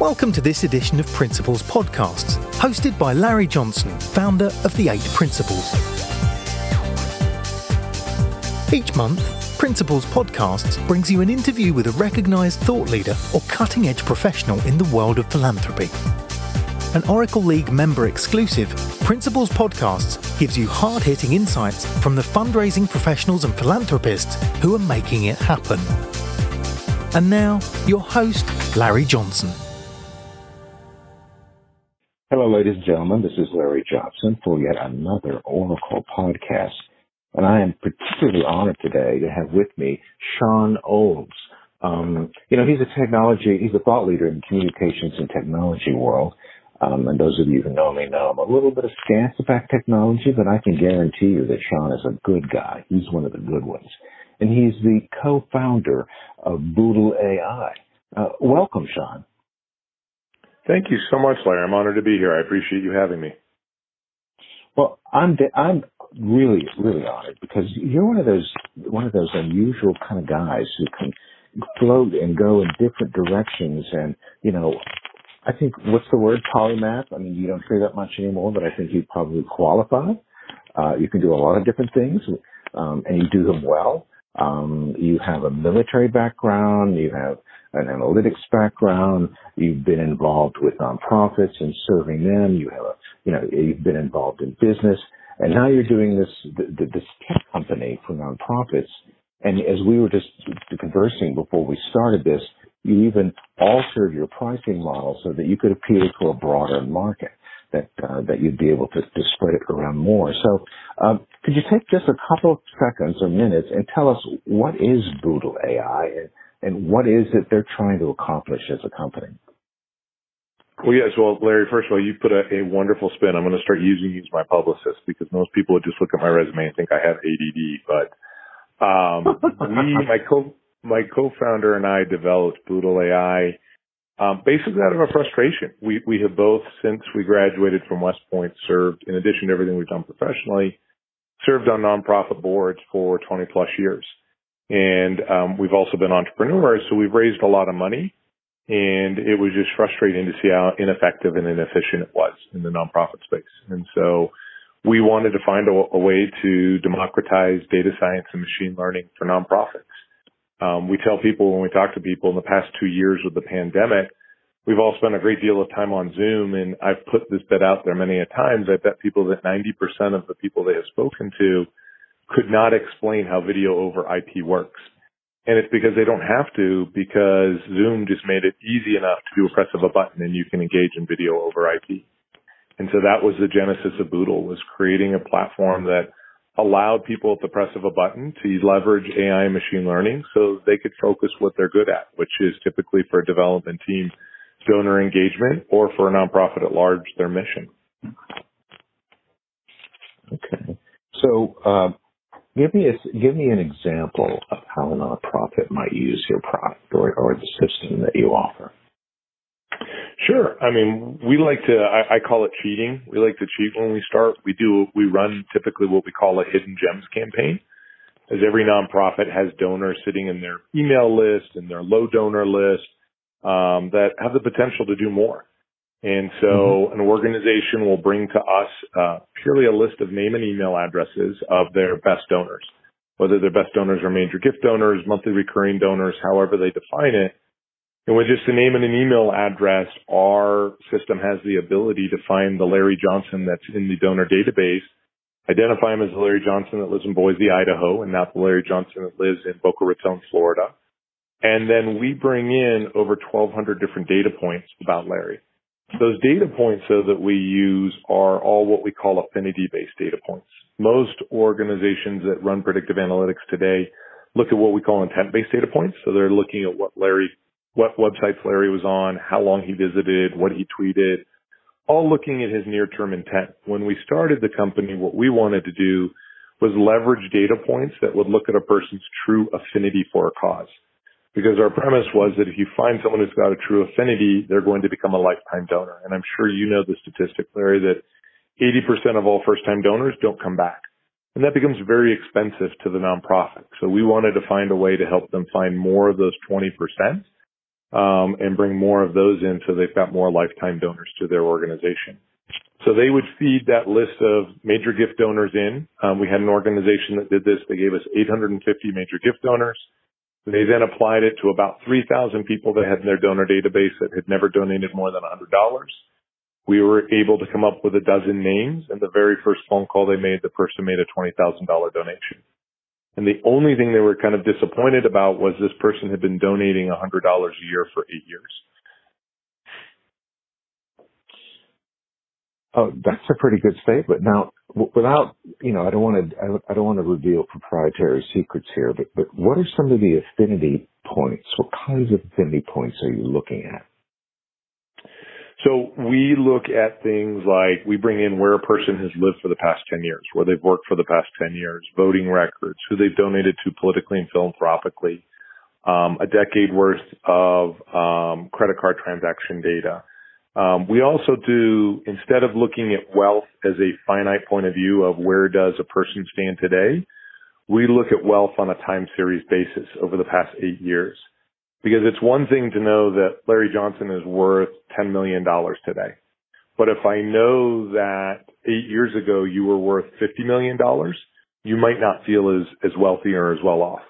Welcome to this edition of Principles Podcasts, hosted by Larry Johnson, founder of The Eight Principles. Each month, Principles Podcasts brings you an interview with a recognized thought leader or cutting edge professional in the world of philanthropy. An Oracle League member exclusive, Principles Podcasts gives you hard hitting insights from the fundraising professionals and philanthropists who are making it happen. And now, your host, Larry Johnson. Hello, ladies and gentlemen. This is Larry Johnson for yet another Oracle podcast. And I am particularly honored today to have with me Shawn Olds. Um, you know, he's a technology, he's a thought leader in the communications and technology world. Um, and those of you who know me know I'm a little bit of askance about technology, but I can guarantee you that Shawn is a good guy. He's one of the good ones. And he's the co-founder of Boodle AI. Uh, welcome, Shawn. Thank you so much, Larry. I'm honored to be here. I appreciate you having me. Well, I'm I'm really really honored because you're one of those one of those unusual kind of guys who can float and go in different directions and you know I think what's the word polymath I mean you don't hear that much anymore but I think you probably qualify uh, you can do a lot of different things um, and you do them well um, you have a military background you have an analytics background. You've been involved with nonprofits and serving them. You have a, you know, you've been involved in business, and now you're doing this this tech company for nonprofits. And as we were just conversing before we started this, you even altered your pricing model so that you could appeal to a broader market. That uh, that you'd be able to, to spread it around more. So, um, could you take just a couple of seconds or minutes and tell us what is Boodle AI and and what is it they're trying to accomplish as a company? Well, yes. Well, Larry, first of all, you put a, a wonderful spin. I'm going to start using you as my publicist because most people would just look at my resume and think I have ADD. But um, we, my co my co-founder and I developed Boodle AI um, basically out of a frustration. We we have both since we graduated from West Point served, in addition to everything we've done professionally, served on nonprofit boards for 20 plus years. And um, we've also been entrepreneurs, so we've raised a lot of money. And it was just frustrating to see how ineffective and inefficient it was in the nonprofit space. And so we wanted to find a, a way to democratize data science and machine learning for nonprofits. Um, we tell people when we talk to people in the past two years with the pandemic, we've all spent a great deal of time on Zoom, and I've put this bit out there many a times. I bet people that 90% of the people they have spoken to could not explain how video over IP works. And it's because they don't have to because Zoom just made it easy enough to do a press of a button and you can engage in video over IP. And so that was the genesis of Boodle was creating a platform that allowed people at the press of a button to leverage AI and machine learning so they could focus what they're good at, which is typically for a development team, donor engagement, or for a nonprofit at large, their mission. Okay. So, uh, Give me a, give me an example of how a nonprofit might use your product or, or the system that you offer. Sure. I mean, we like to, I, I, call it cheating. We like to cheat when we start. We do, we run typically what we call a hidden gems campaign. As every nonprofit has donors sitting in their email list and their low donor list um, that have the potential to do more. And so mm-hmm. an organization will bring to us uh, purely a list of name and email addresses of their best donors, whether their best donors are major gift donors, monthly recurring donors, however they define it. And with just a name and an email address, our system has the ability to find the Larry Johnson that's in the donor database, identify him as the Larry Johnson that lives in Boise, Idaho, and not the Larry Johnson that lives in Boca Raton, Florida. And then we bring in over 1,200 different data points about Larry. Those data points though that we use are all what we call affinity based data points. Most organizations that run predictive analytics today look at what we call intent based data points. So they're looking at what Larry, what websites Larry was on, how long he visited, what he tweeted, all looking at his near term intent. When we started the company, what we wanted to do was leverage data points that would look at a person's true affinity for a cause because our premise was that if you find someone who's got a true affinity, they're going to become a lifetime donor. And I'm sure you know the statistic, Larry, that 80% of all first time donors don't come back. And that becomes very expensive to the nonprofit. So we wanted to find a way to help them find more of those 20% um, and bring more of those in so they've got more lifetime donors to their organization. So they would feed that list of major gift donors in. Um, we had an organization that did this. They gave us 850 major gift donors. They then applied it to about 3,000 people that had in their donor database that had never donated more than $100. We were able to come up with a dozen names, and the very first phone call they made, the person made a $20,000 donation. And the only thing they were kind of disappointed about was this person had been donating $100 a year for eight years. Oh, that's a pretty good statement. Now, without, you know, I don't want to, I don't want to reveal proprietary secrets here, but, but what are some of the affinity points? What kinds of affinity points are you looking at? So we look at things like we bring in where a person has lived for the past 10 years, where they've worked for the past 10 years, voting records, who they've donated to politically and philanthropically, um, a decade worth of um, credit card transaction data. Um, we also do, instead of looking at wealth as a finite point of view of where does a person stand today, we look at wealth on a time series basis over the past eight years. Because it's one thing to know that Larry Johnson is worth $10 million today. But if I know that eight years ago you were worth $50 million, you might not feel as, as wealthy or as well off.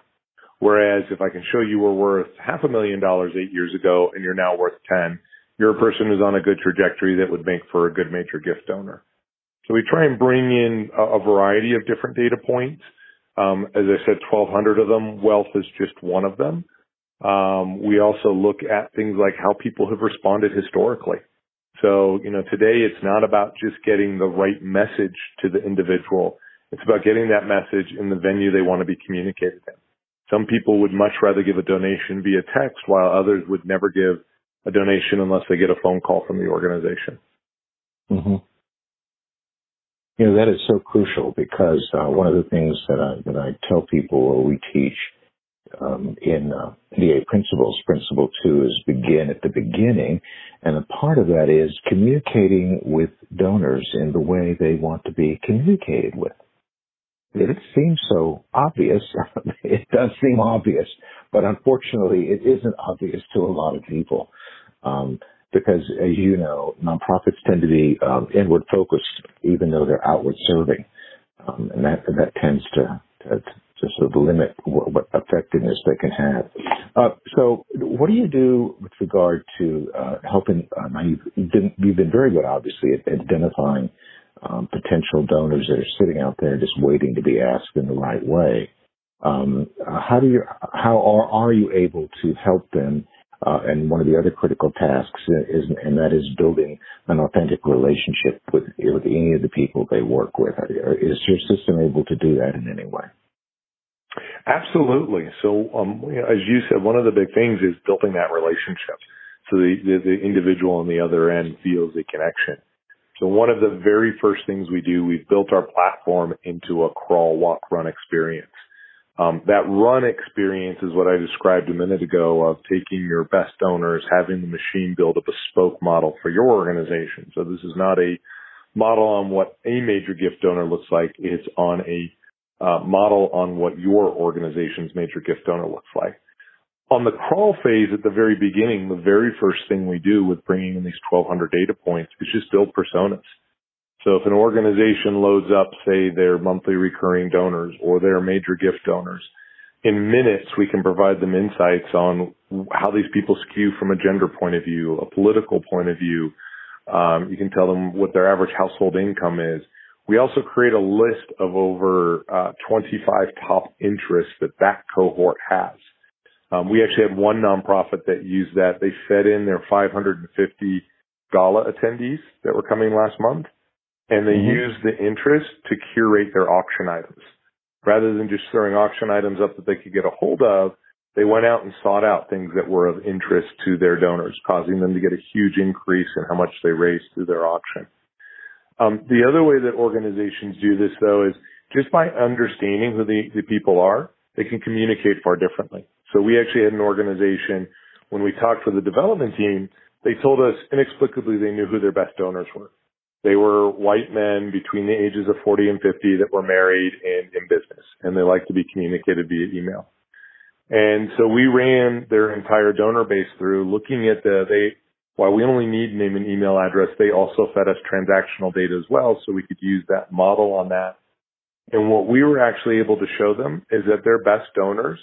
Whereas if I can show you were worth half a million dollars eight years ago and you're now worth 10, you're a person who's on a good trajectory that would make for a good major gift donor. So we try and bring in a, variety of different data points. Um, as I said, 1,200 of them. Wealth is just one of them. Um, we also look at things like how people have responded historically. So, you know, today it's not about just getting the right message to the individual. It's about getting that message in the venue they want to be communicated in. Some people would much rather give a donation via text while others would never give a donation unless they get a phone call from the organization. Mm-hmm. You know, that is so crucial because uh, one of the things that I, that I tell people or we teach um, in uh, NDA principles, principle two is begin at the beginning. And a part of that is communicating with donors in the way they want to be communicated with. It seems so obvious. it does seem obvious, but unfortunately it isn't obvious to a lot of people. Um, because as you know, nonprofits tend to be um, inward focused, even though they're outward serving, um, and that that tends to, to to sort of limit what, what effectiveness they can have. Uh, so, what do you do with regard to uh, helping? Uh, now, you've been, you've been very good, obviously, at identifying um, potential donors that are sitting out there just waiting to be asked in the right way. Um, how do you, how are, are you able to help them? Uh, and one of the other critical tasks is, and that is building an authentic relationship with, with any of the people they work with. Is your system able to do that in any way? Absolutely. So, um, as you said, one of the big things is building that relationship. So the, the, the individual on the other end feels a connection. So one of the very first things we do, we've built our platform into a crawl, walk, run experience. Um, that run experience is what I described a minute ago of taking your best donors, having the machine build a bespoke model for your organization. So this is not a model on what a major gift donor looks like. It's on a uh, model on what your organization's major gift donor looks like. On the crawl phase at the very beginning, the very first thing we do with bringing in these 1200 data points is just build personas. So if an organization loads up, say, their monthly recurring donors or their major gift donors, in minutes we can provide them insights on how these people skew from a gender point of view, a political point of view. Um, you can tell them what their average household income is. We also create a list of over uh, 25 top interests that that cohort has. Um, we actually had one nonprofit that used that. They fed in their 550 gala attendees that were coming last month, and they mm-hmm. used the interest to curate their auction items. Rather than just throwing auction items up that they could get a hold of, they went out and sought out things that were of interest to their donors, causing them to get a huge increase in how much they raised through their auction. Um, the other way that organizations do this, though, is just by understanding who the, the people are, they can communicate far differently. So we actually had an organization when we talked with the development team, they told us inexplicably they knew who their best donors were. They were white men between the ages of 40 and 50 that were married and in business, and they like to be communicated via email. And so we ran their entire donor base through looking at the, they, while we only need name and email address, they also fed us transactional data as well. So we could use that model on that. And what we were actually able to show them is that their best donors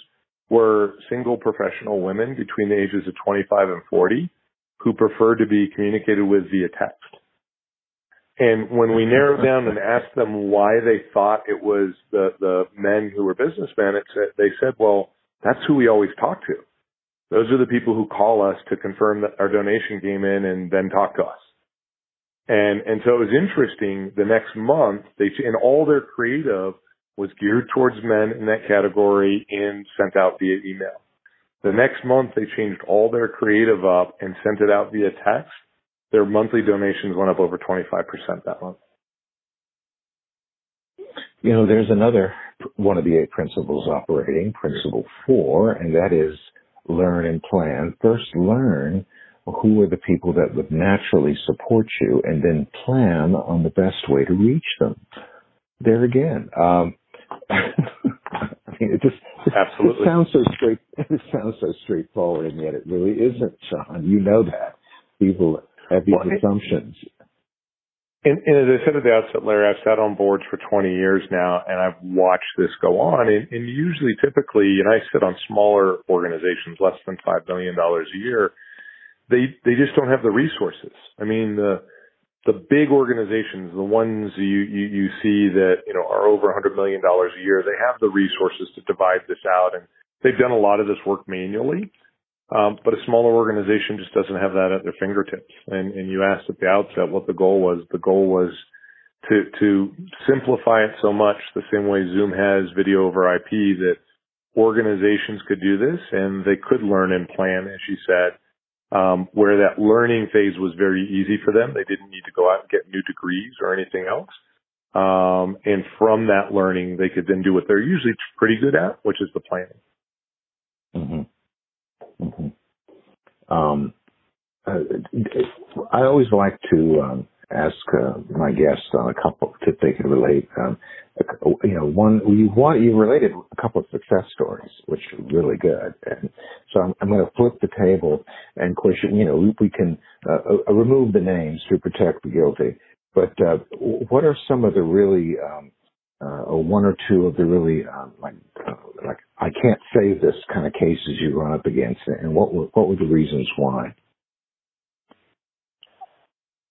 were single professional women between the ages of 25 and 40 who preferred to be communicated with via text. And when we narrowed down and asked them why they thought it was the, the men who were businessmen, they said, well, that's who we always talk to. Those are the people who call us to confirm that our donation came in and then talk to us. And, and so it was interesting. The next month, they, and all their creative was geared towards men in that category and sent out via email. The next month, they changed all their creative up and sent it out via text. Their monthly donations went up over 25% that month. You know, there's another one of the eight principles operating, principle four, and that is learn and plan. First, learn who are the people that would naturally support you, and then plan on the best way to reach them. There again, um, I mean, it just absolutely it sounds so straight. It sounds so straightforward, and yet it really isn't, Shawn. You know that people have these well, assumptions. And, and, as I said at the outset, Larry, I've sat on boards for 20 years now, and I've watched this go on. And, and usually, typically, and I sit on smaller organizations, less than five million dollars a year. They they just don't have the resources. I mean, the the big organizations, the ones you, you, you see that, you know, are over $100 million a year, they have the resources to divide this out and they've done a lot of this work manually. Um, but a smaller organization just doesn't have that at their fingertips. And, and you asked at the outset what the goal was. The goal was to, to simplify it so much the same way Zoom has video over IP that organizations could do this and they could learn and plan, as you said, um, where that learning phase was very easy for them. They didn't need to go out and get new degrees or anything else. Um, and from that learning, they could then do what they're usually pretty good at, which is the planning. Mm-hmm. Um, uh, I always like to um, ask uh, my guests on a couple if they can relate. Um, you know, one you want you related a couple of success stories, which are really good. And so I'm, I'm going to flip the table, and of course, you know, we, we can uh, uh, remove the names to protect the guilty. But uh, what are some of the really, um, uh, or one or two of the really um, like, uh, like I can't say this kind of cases you run up against, and what were what were the reasons why?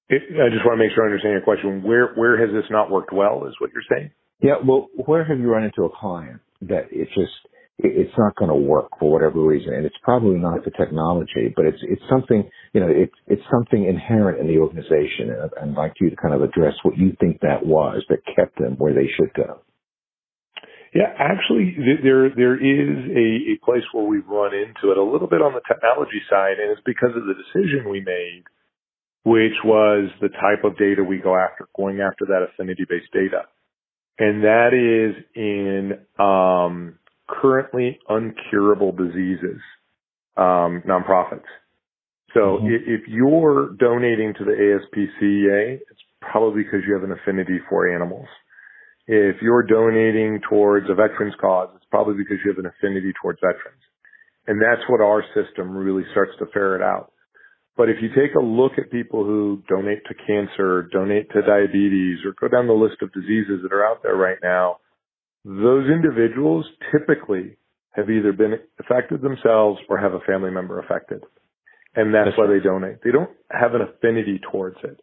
It, I just want to make sure I understand your question. Where where has this not worked well? Is what you're saying? Yeah. Well, where have you run into a client that it just it's not going to work for whatever reason, and it's probably not the technology, but it's it's something you know it's it's something inherent in the organization, and I'd like you to kind of address what you think that was that kept them where they should go. Yeah, actually, there there is a, a place where we've run into it a little bit on the technology side, and it's because of the decision we made which was the type of data we go after, going after that affinity based data. And that is in um, currently uncurable diseases, um, nonprofits. So mm-hmm. if, if you're donating to the ASPCA, it's probably because you have an affinity for animals. If you're donating towards a veterans cause, it's probably because you have an affinity towards veterans. And that's what our system really starts to ferret out. But if you take a look at people who donate to cancer, donate to diabetes, or go down the list of diseases that are out there right now, those individuals typically have either been affected themselves or have a family member affected. And that's, that's why right. they donate. They don't have an affinity towards it.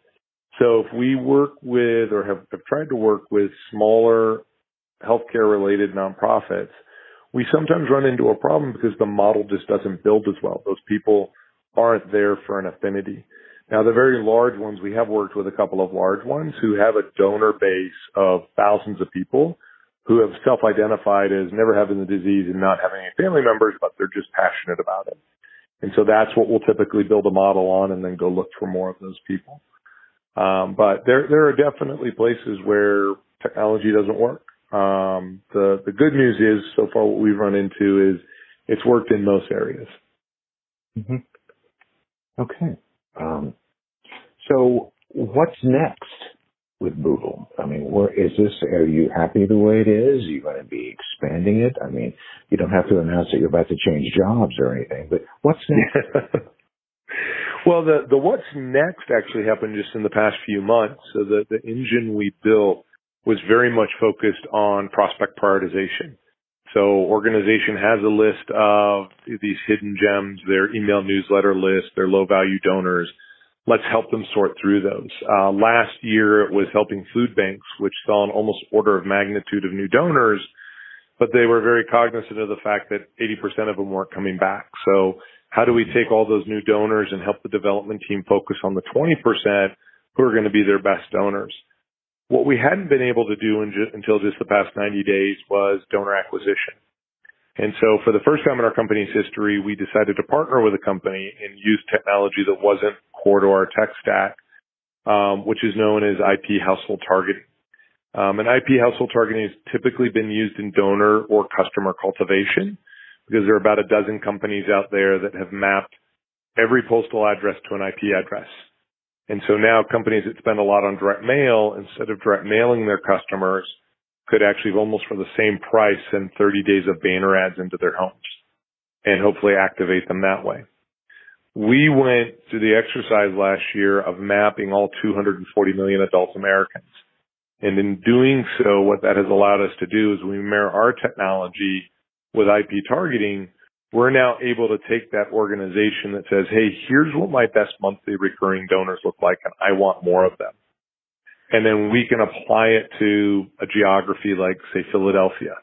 So if we work with or have, have tried to work with smaller healthcare related nonprofits, we sometimes run into a problem because the model just doesn't build as well. Those people aren't there for an affinity. Now, the very large ones, we have worked with a couple of large ones who have a donor base of thousands of people who have self-identified as never having the disease and not having any family members, but they're just passionate about it. And so that's what we'll typically build a model on and then go look for more of those people. Um, but there, there are definitely places where technology doesn't work. Um, the, the good news is so far what we've run into is it's worked in most areas. Mm-hmm. Okay. Um, so what's next? With Boodle? I mean, where is this? Are you happy the way it is? Are you going to be expanding it? I mean, you don't have to announce that you're about to change jobs or anything, but what's next? well, the the what's next actually happened just in the past few months. So the the engine we built was very much focused on prospect prioritization. So organization has a list of these hidden gems, their email newsletter list, their low value donors. Let's help them sort through those. Uh, last year it was helping food banks, which saw an almost order of magnitude of new donors, but they were very cognizant of the fact that 80% of them weren't coming back. So how do we take all those new donors and help the development team focus on the 20% who are going to be their best donors? What we hadn't been able to do ju- until just the past 90 days was donor acquisition. And so for the first time in our company's history, we decided to partner with a company and use technology that wasn't core to our tech stack, um, which is known as IP household targeting. Um, and IP household targeting has typically been used in donor or customer cultivation because there are about a dozen companies out there that have mapped every postal address to an IP address. And so now companies that spend a lot on direct mail, instead of direct mailing their customers, could actually almost for the same price send 30 days of banner ads into their homes and hopefully activate them that way. We went through the exercise last year of mapping all 240 million adult Americans. And in doing so, what that has allowed us to do is we marry our technology with IP targeting we're now able to take that organization that says, Hey, here's what my best monthly recurring donors look like and I want more of them. And then we can apply it to a geography like say Philadelphia.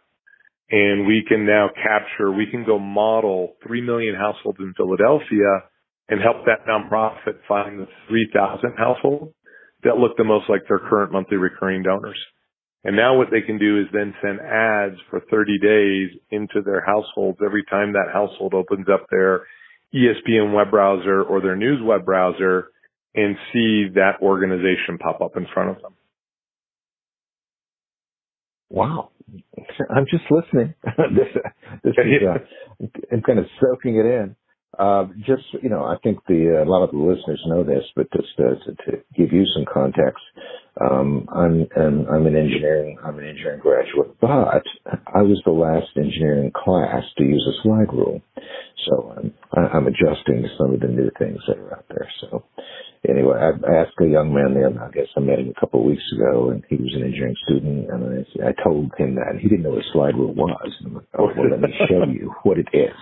And we can now capture, we can go model 3 million households in Philadelphia and help that nonprofit find the 3,000 households that look the most like their current monthly recurring donors. And now what they can do is then send ads for 30 days into their households every time that household opens up their ESPN web browser or their news web browser and see that organization pop up in front of them. Wow. I'm just listening. this, this is, uh, I'm kind of soaking it in. Uh, just, you know, I think the, a lot of the listeners know this, but just uh, to, to give you some context, um, I'm, I'm, I'm an engineering, I'm an engineering graduate, but I was the last engineering class to use a slide rule. So I'm, I'm adjusting to some of the new things that are out there. So anyway, I, I asked a young man there, I guess I met him a couple of weeks ago, and he was an engineering student, and I, I told him that, and he didn't know what slide rule was. And I'm like, oh, well, let me show you what it is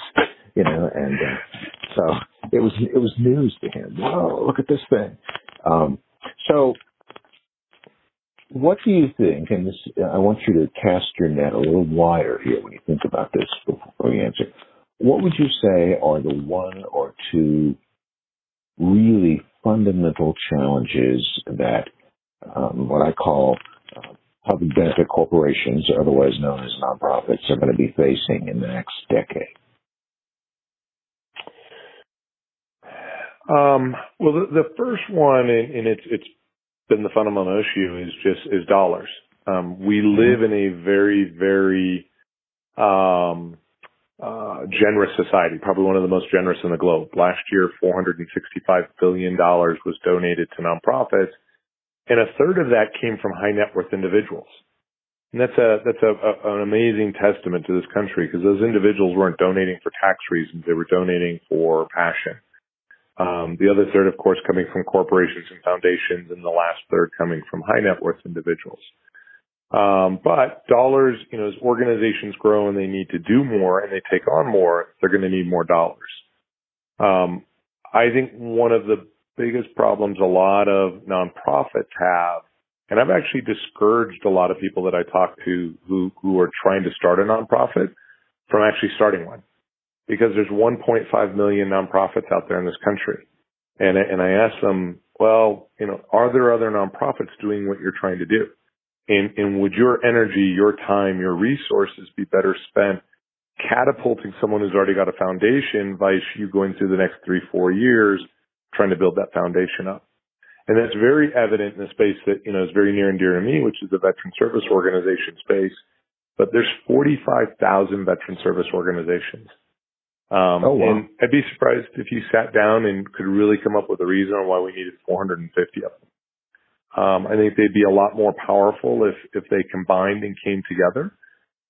you know, and uh, so it was it was news to him. Whoa, look at this thing. Um, so, what do you think? And this, I want you to cast your net a little wider here when you think about this before you answer. What would you say are the one or two really fundamental challenges that um, what I call uh, public benefit corporations, otherwise known as nonprofits, are going to be facing in the next decade? Um, well, the, the first one, and, and it's it's been the fundamental issue, is just is dollars. Um, we mm-hmm. live in a very very um, uh, generous society, probably one of the most generous in the globe. Last year, 465 billion dollars was donated to nonprofits, and a third of that came from high net worth individuals. And that's a that's a, a an amazing testament to this country because those individuals weren't donating for tax reasons; they were donating for passion. Um, the other third, of course, coming from corporations and foundations, and the last third coming from high net worth individuals. Um, but dollars, you know, as organizations grow and they need to do more and they take on more, they're going to need more dollars. Um, I think one of the biggest problems a lot of nonprofits have, and I've actually discouraged a lot of people that I talk to who, who are trying to start a nonprofit from actually starting one because there's 1.5 million nonprofits out there in this country. And, and I asked them, well, you know, are there other nonprofits doing what you're trying to do? And, and would your energy, your time, your resources be better spent catapulting someone who's already got a foundation vice you going through the next three, four years trying to build that foundation up? And that's very evident in the space that, you know, is very near and dear to me, which is the veteran service organization space. But there's 45,000 veteran service organizations. Um, oh, wow. And I'd be surprised if you sat down and could really come up with a reason on why we needed 450 of them. Um, I think they'd be a lot more powerful if if they combined and came together.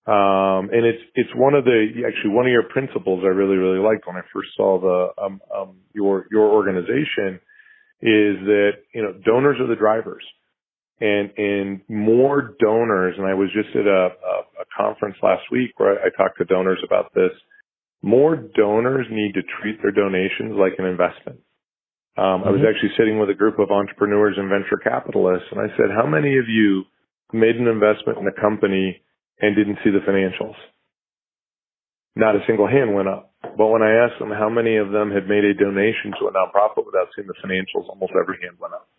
Um, and it's it's one of the actually one of your principles I really really liked when I first saw the um, um, your your organization is that you know donors are the drivers, and and more donors. And I was just at a, a, a conference last week where I, I talked to donors about this. More donors need to treat their donations like an investment. Um, mm-hmm. I was mm-hmm. actually sitting with a group of entrepreneurs and venture capitalists, and I said, "How many of you made an investment in a company and didn't see the financials?" Not a single hand went up. But when I asked them how many of them had made a donation to a nonprofit without seeing the financials, almost every hand went up.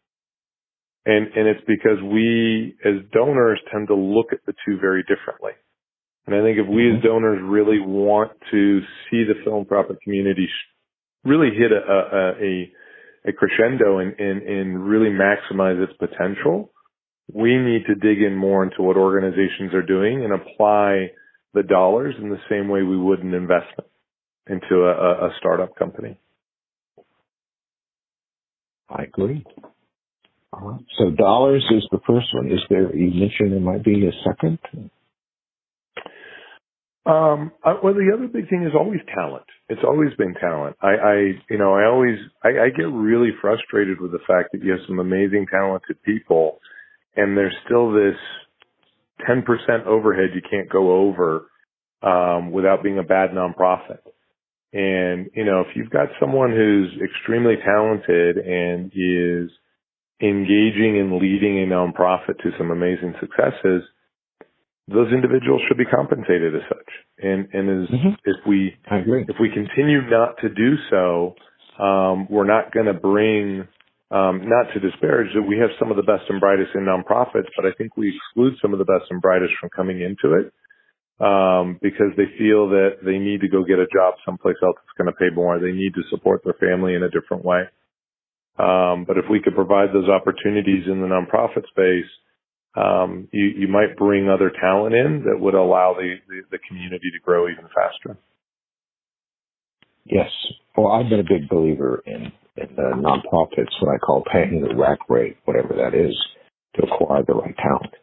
And and it's because we as donors tend to look at the two very differently. And I think if we as mm-hmm. donors really want to see the philanthropic community really hit a, a, a a crescendo and, and, and really maximize its potential, we need to dig in more into what organizations are doing and apply the dollars in the same way we would an investment into a, a startup company. I agree. All right. So dollars is the first one. Is there? You mentioned there might be a second. Um, I, well, the other big thing is always talent. It's always been talent. I, I you know, I always, I, I get really frustrated with the fact that you have some amazing, talented people, and there's still this 10% overhead you can't go over um, without being a bad nonprofit. And you know, if you've got someone who's extremely talented and is engaging and leading a nonprofit to some amazing successes, those individuals should be compensated as such. And and as mm-hmm. if we if we continue not to do so, um, we're not going to bring um, not to disparage that we have some of the best and brightest in nonprofits, but I think we exclude some of the best and brightest from coming into it um, because they feel that they need to go get a job someplace else that's going to pay more. They need to support their family in a different way. Um, but if we could provide those opportunities in the nonprofit space, um, you, you might bring other talent in that would allow the, the, the community to grow even faster. Yes. Well, I've been a big believer in, in the nonprofits, what I call paying the rack rate, whatever that is, to acquire the right talent,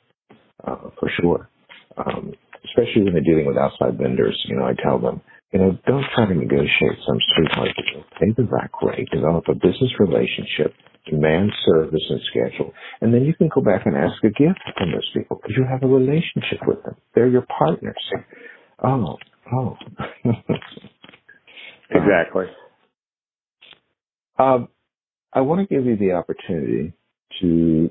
uh, for sure. Um, especially when they're dealing with outside vendors, you know, I tell them, you know, don't try to negotiate some sweetheart deal. Pay the rack rate, develop a business relationship, demand service and schedule, and then you can go back and ask a gift from those people because you have a relationship with them. They're your partners. Oh, oh. exactly. Um, I want to give you the opportunity to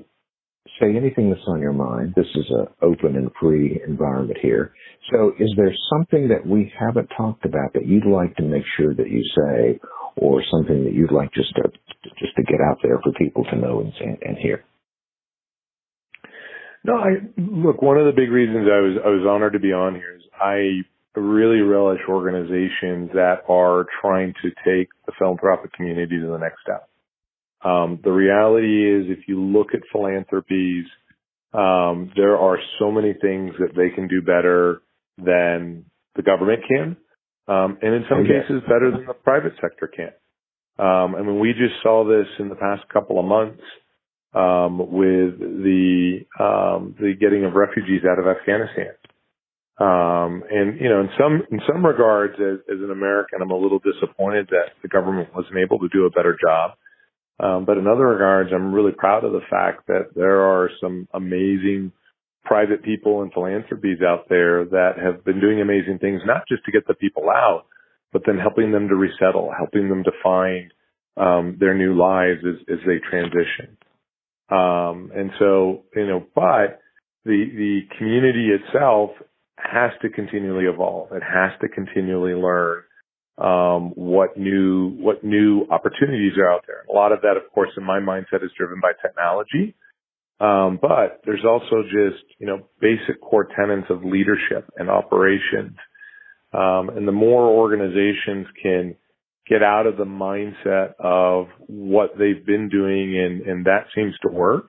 say anything that's on your mind. This is an open and free environment here. So is there something that we haven't talked about that you'd like to make sure that you say or something that you'd like just to just to get out there for people to know and, and hear? No, I look. One of the big reasons I was I was honored to be on here is I really relish organizations that are trying to take the philanthropic community to the next step. Um, the reality is, if you look at philanthropies, um, there are so many things that they can do better than the government can, um, and in some oh, cases, better than the private sector can. Um, I mean, we just saw this in the past couple of months um, with the um, the getting of refugees out of Afghanistan. Um, and you know, in some in some regards, as, as an American, I'm a little disappointed that the government wasn't able to do a better job. Um, but in other regards, I'm really proud of the fact that there are some amazing private people and philanthropies out there that have been doing amazing things, not just to get the people out, but then helping them to resettle, helping them to find um, their new lives as, as they transition. Um, and so, you know, but the the community itself has to continually evolve. It has to continually learn um, what new what new opportunities are out there. A lot of that, of course, in my mindset, is driven by technology. Um, but there's also just you know basic core tenets of leadership and operations. Um, and the more organizations can get out of the mindset of what they've been doing and, and that seems to work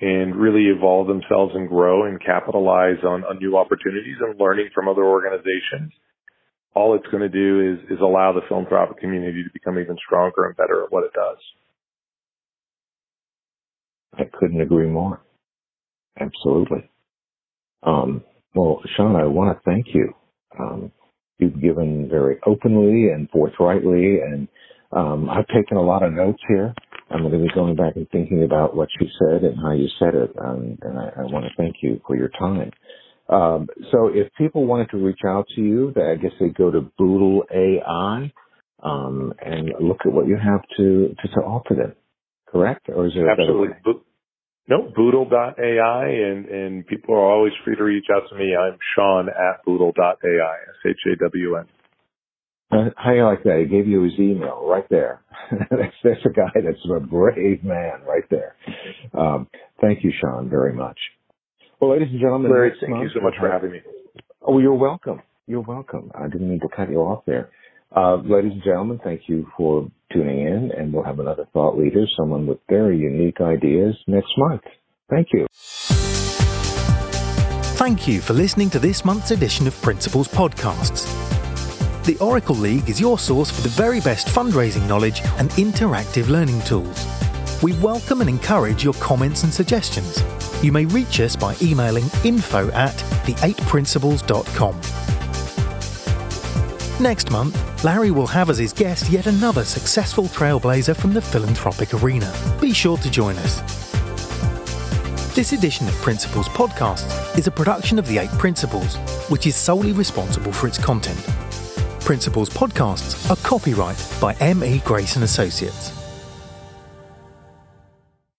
and really evolve themselves and grow and capitalize on, on new opportunities and learning from other organizations all it's going to do is is allow the philanthropic community to become even stronger and better at what it does. I couldn't agree more. Absolutely. Um, well, Shawn, I want to thank you. Um, you've given very openly and forthrightly, and um, I've taken a lot of notes here. I'm going to be going back and thinking about what you said and how you said it, um, and I, I want to thank you for your time. Um, so, if people wanted to reach out to you, I guess they go to Boodle AI um, and look at what you have to, to, to offer them. Correct, or is there absolutely? No, Boodle.ai, and, and people are always free to reach out to me. I'm Shawn at Boodle.ai, S-H-A-W-N. Uh, how you like that? He gave you his email right there. that's, that's a guy that's a brave man right there. Um, thank you, Shawn, very much. Well, ladies and gentlemen, Larry, thank month, you so much for having me. Oh, you're welcome. You're welcome. I didn't mean to cut you off there. Uh, ladies and gentlemen, thank you for tuning in, and we'll have another thought leader, someone with very unique ideas next month. Thank you. Thank you for listening to this month's edition of Principles Podcasts. The Oracle League is your source for the very best fundraising knowledge and interactive learning tools. We welcome and encourage your comments and suggestions. You may reach us by emailing info at the8principles.com. Next month, Larry will have as his guest yet another successful trailblazer from the philanthropic arena. Be sure to join us. This edition of Principles Podcast is a production of The Eight Principles, which is solely responsible for its content. Principles Podcasts are copyright by M.E. Grayson Associates.